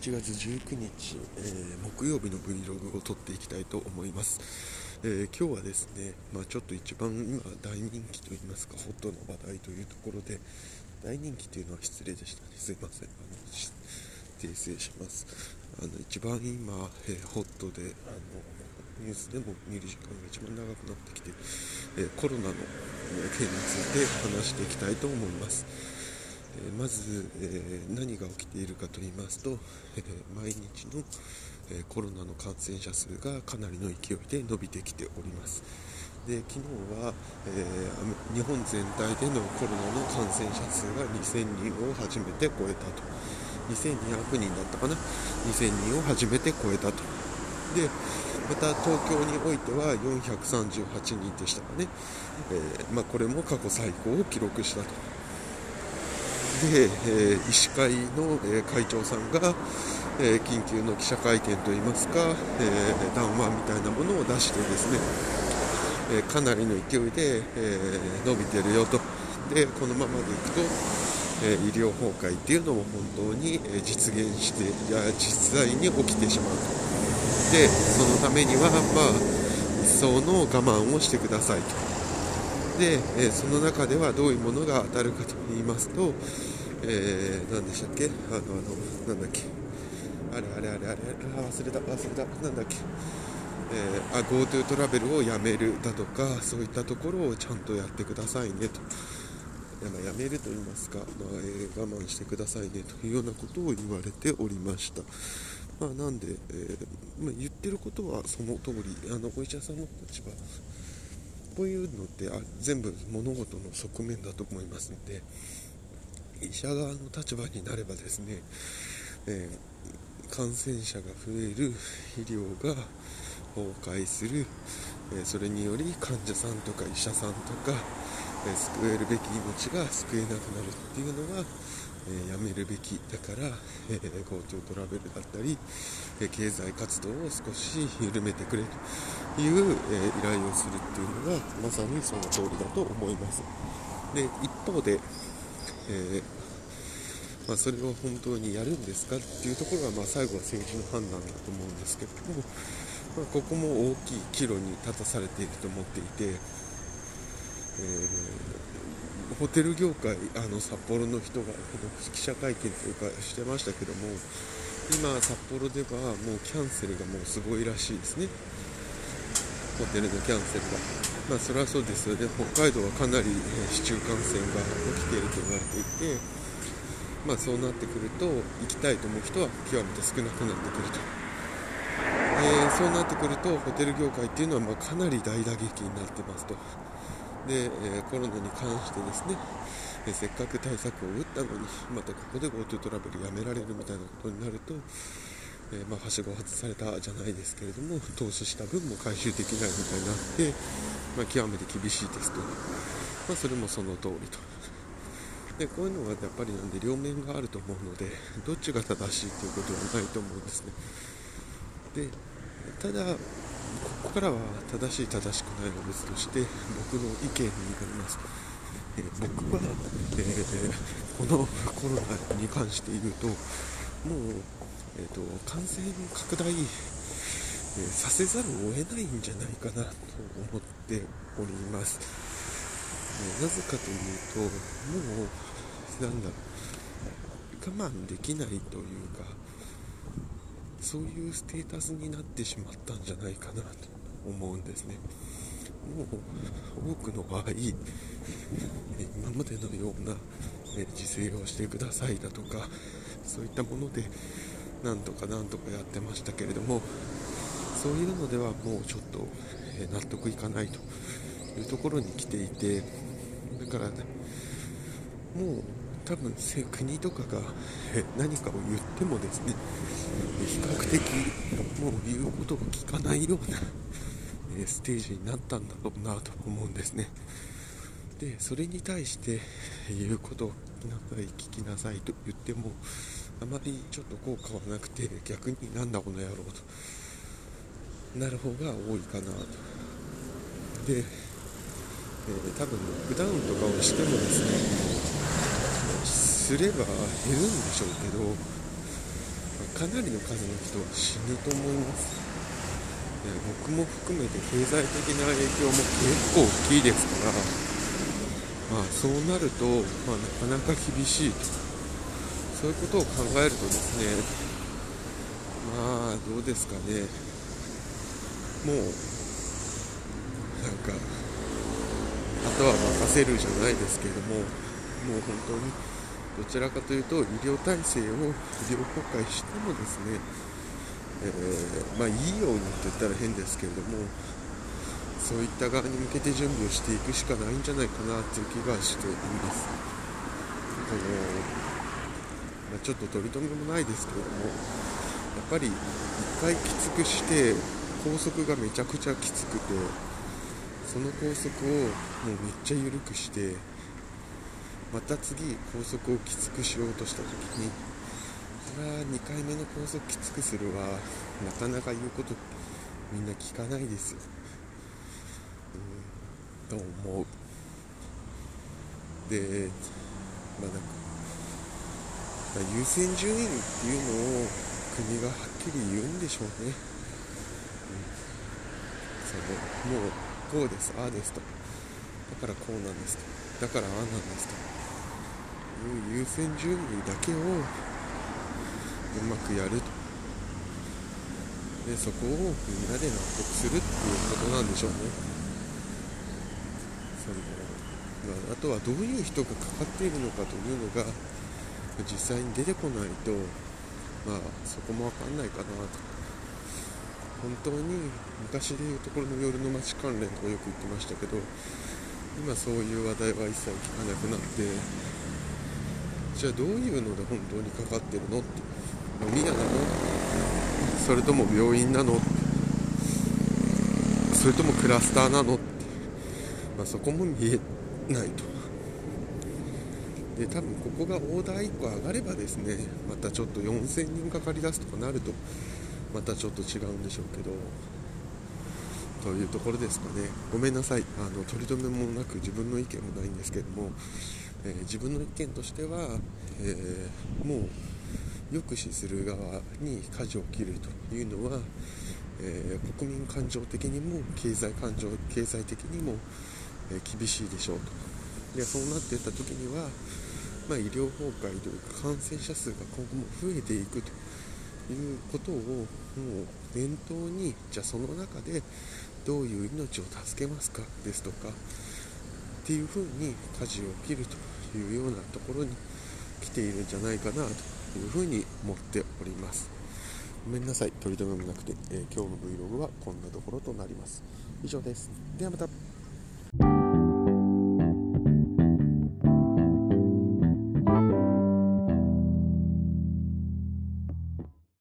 11月19日、えー、木曜日の Vlog を撮っていきたいと思います、えー、今日はですね、まあ、ちょっと一番今大人気といいますかホットな話題というところで大人気というのは失礼でしたね。すいません。あの訂正します。あの一番今、えー、ホットであのニュースでも見る時間が一番長くなってきて、えコロナの件について話していきたいと思います。まず、え何が起きているかと言いますと、え毎日の、えコロナの感染者数がかなりの勢いで伸びてきております。で昨日は、え、日本全体でのコロナの感染者数が2000人を初めて超えたと。2200人だったかな。2000人を初めて超えたと。でまた東京においては438人でしたかね、えー、まあ、これも過去最高を記録したと。で、え、医師会の、え、会長さんが、え、緊急の記者会見といいますか、え談話みたいなものを出してですね、えかなりの勢いで、え伸びてるよと。でこのままでいくと、え医療崩壊っていうのも本当に、実現していや実際に起きてしまうと。でそのためにはまあ一層の我慢をしてくださいと。で、えその中ではどういうものが当たるかと言いますと、えー、何でしたっけ？あの、あの、なんだっけ？あれあれあれあれ忘れた、忘れた、なんだっけ？えー、GoTo トラベルをやめるだとか、そういったところをちゃんとやってくださいねと。や、やめると言いますか、まあえー、我慢してくださいねと。いうようなことを言われておりました。まあ、なんで、えー、まあ、言ってることはその通り、あのお医者さんの立場こういうのってあ全部物事の側面だと思いますので医者側の立場になればですね、えー、感染者が増える医療が崩壊する、えー、それにより患者さんとか医者さんとか、えー、救えるべき命が救えなくなるっていうのがえやめるべきだから、え GoTo トラベルだったり、え経済活動を少し緩めてくれという、え依頼をするっていうのがまさにその通りだと思います。で一方で、えまあ、それを本当にやるんですかっていうところは、まあ、最後は政治の判断だと思うんですけども、まあ、ここも大きい岐路に立たされていると思っていて、えーホテル業界あの札幌の人がこの記者会見というかしてましたけども今札幌ではもうキャンセルがもうすごいらしいですね。ホテルのキャンセルが。まあそれはそうですよね。北海道はかなり市中感染が起きていると言われていてまあそうなってくると行きたいと思う人は極めて少なくなってくると。えー、そうなってくるとホテル業界っていうのはまかなり大打撃になってますと。で、えコロナに関してですね、えせっかく対策を打ったのにまたここで GoTo トラベルやめられるみたいなことになると、えー、まあ、はしご外されたじゃないですけれども投資した分も回収できないみたいになって、まあ、極めて厳しいですと、まあ、それもその通りと。でこういうのはやっぱりなんで両面があると思うのでどっちが正しいということはないと思うんですねでただからは正しい正しくないは別として僕の意見になります、えー、僕は、えー、このコロナに関して言うともう、えーと、感染拡大、えー、させざるを得ないんじゃないかなと思っております、なぜかというともうなんだろう我慢できないというかそういうステータスになってしまったんじゃないかなと。思うんですね。もう多くの場合今までのような自制をしてくださいだとかそういったものでなんとかなんとかやってましたけれどもそういうのではもうちょっと納得いかないというところに来ていてだから、ね、もう多分国とかが何かを言ってもですね比較的もう言うことを聞かないようなステージになったんだろうなと思うんですね。でそれに対して言うことを聞きなさいと言ってもあまりちょっと効果はなくて逆になんだこの野郎と。なる方が多いかなと。で、えー、多分ロックダウンとかをしてもですねすれば減るんでしょうけどかなりの数の人は死ぬと思います。僕も含めて経済的な影響も結構大きいですから、まあ、そうなると、まあ、なかなか厳しいと。そういうことを考えるとですねまあどうですかね。もうなんかあとは任せるじゃないですけどももう本当にどちらかというと医療体制を医療崩壊してもですね、えー、まあいいようにと言ったら変ですけれどもそういった側に向けて準備をしていくしかないんじゃないかなという気がしています。このまあ、ちょっと取り留めもないですけれどもやっぱり1回きつくして高速がめちゃくちゃきつくてその高速をもうめっちゃ緩くしてまた次高速をきつくしようとした時には2回目の高速きつくするはなかなか言うことみんな聞かないです。よ、うん、と思う。でまあなんか、まあ、優先順位っていうのを国がはっきり言うんでしょうね、うん、そのもうこうですああですと。だからこうなんですと。だからああなんですと。いう優先順位だけをうまくやると。でそこをみんなで納得するっていうことなんでしょうね。その、まあ、あとはどういう人がかかっているのかというのが実際に出てこないとまあそこもわかんないかなと。本当に昔でいうところの夜の街関連とかよく言ってましたけど今そういう話題は一切聞かなくなってじゃあどういうので本当にかかってるのって。飲み屋なのそれとも病院なの？それともクラスターなの？って、まあ、そこも見えないと。で多分ここがオーダー1個上がればですねまたちょっと4000人かかりだすとかなるとまたちょっと違うんでしょうけどというところですかね。ごめんなさい。あの取り留めもなく自分の意見もないんですけどもえー、自分の意見としては、えー、もう抑止する側に舵を切るというのは、えー、国民感情的にも経済感情経済的にも、え厳しいでしょうと。でそうなっていった時には、まあ、医療崩壊というか感染者数が今後も増えていくということをもう念頭にじゃあその中でどういう命を助けますかですとかっていうふうに舵を切るというようなところに来ているんじゃないかなと。というふうに思っております。ごめんなさい。取り留めもなくて、えー、今日の Vlog はこんなところとなります。以上です。ではまた。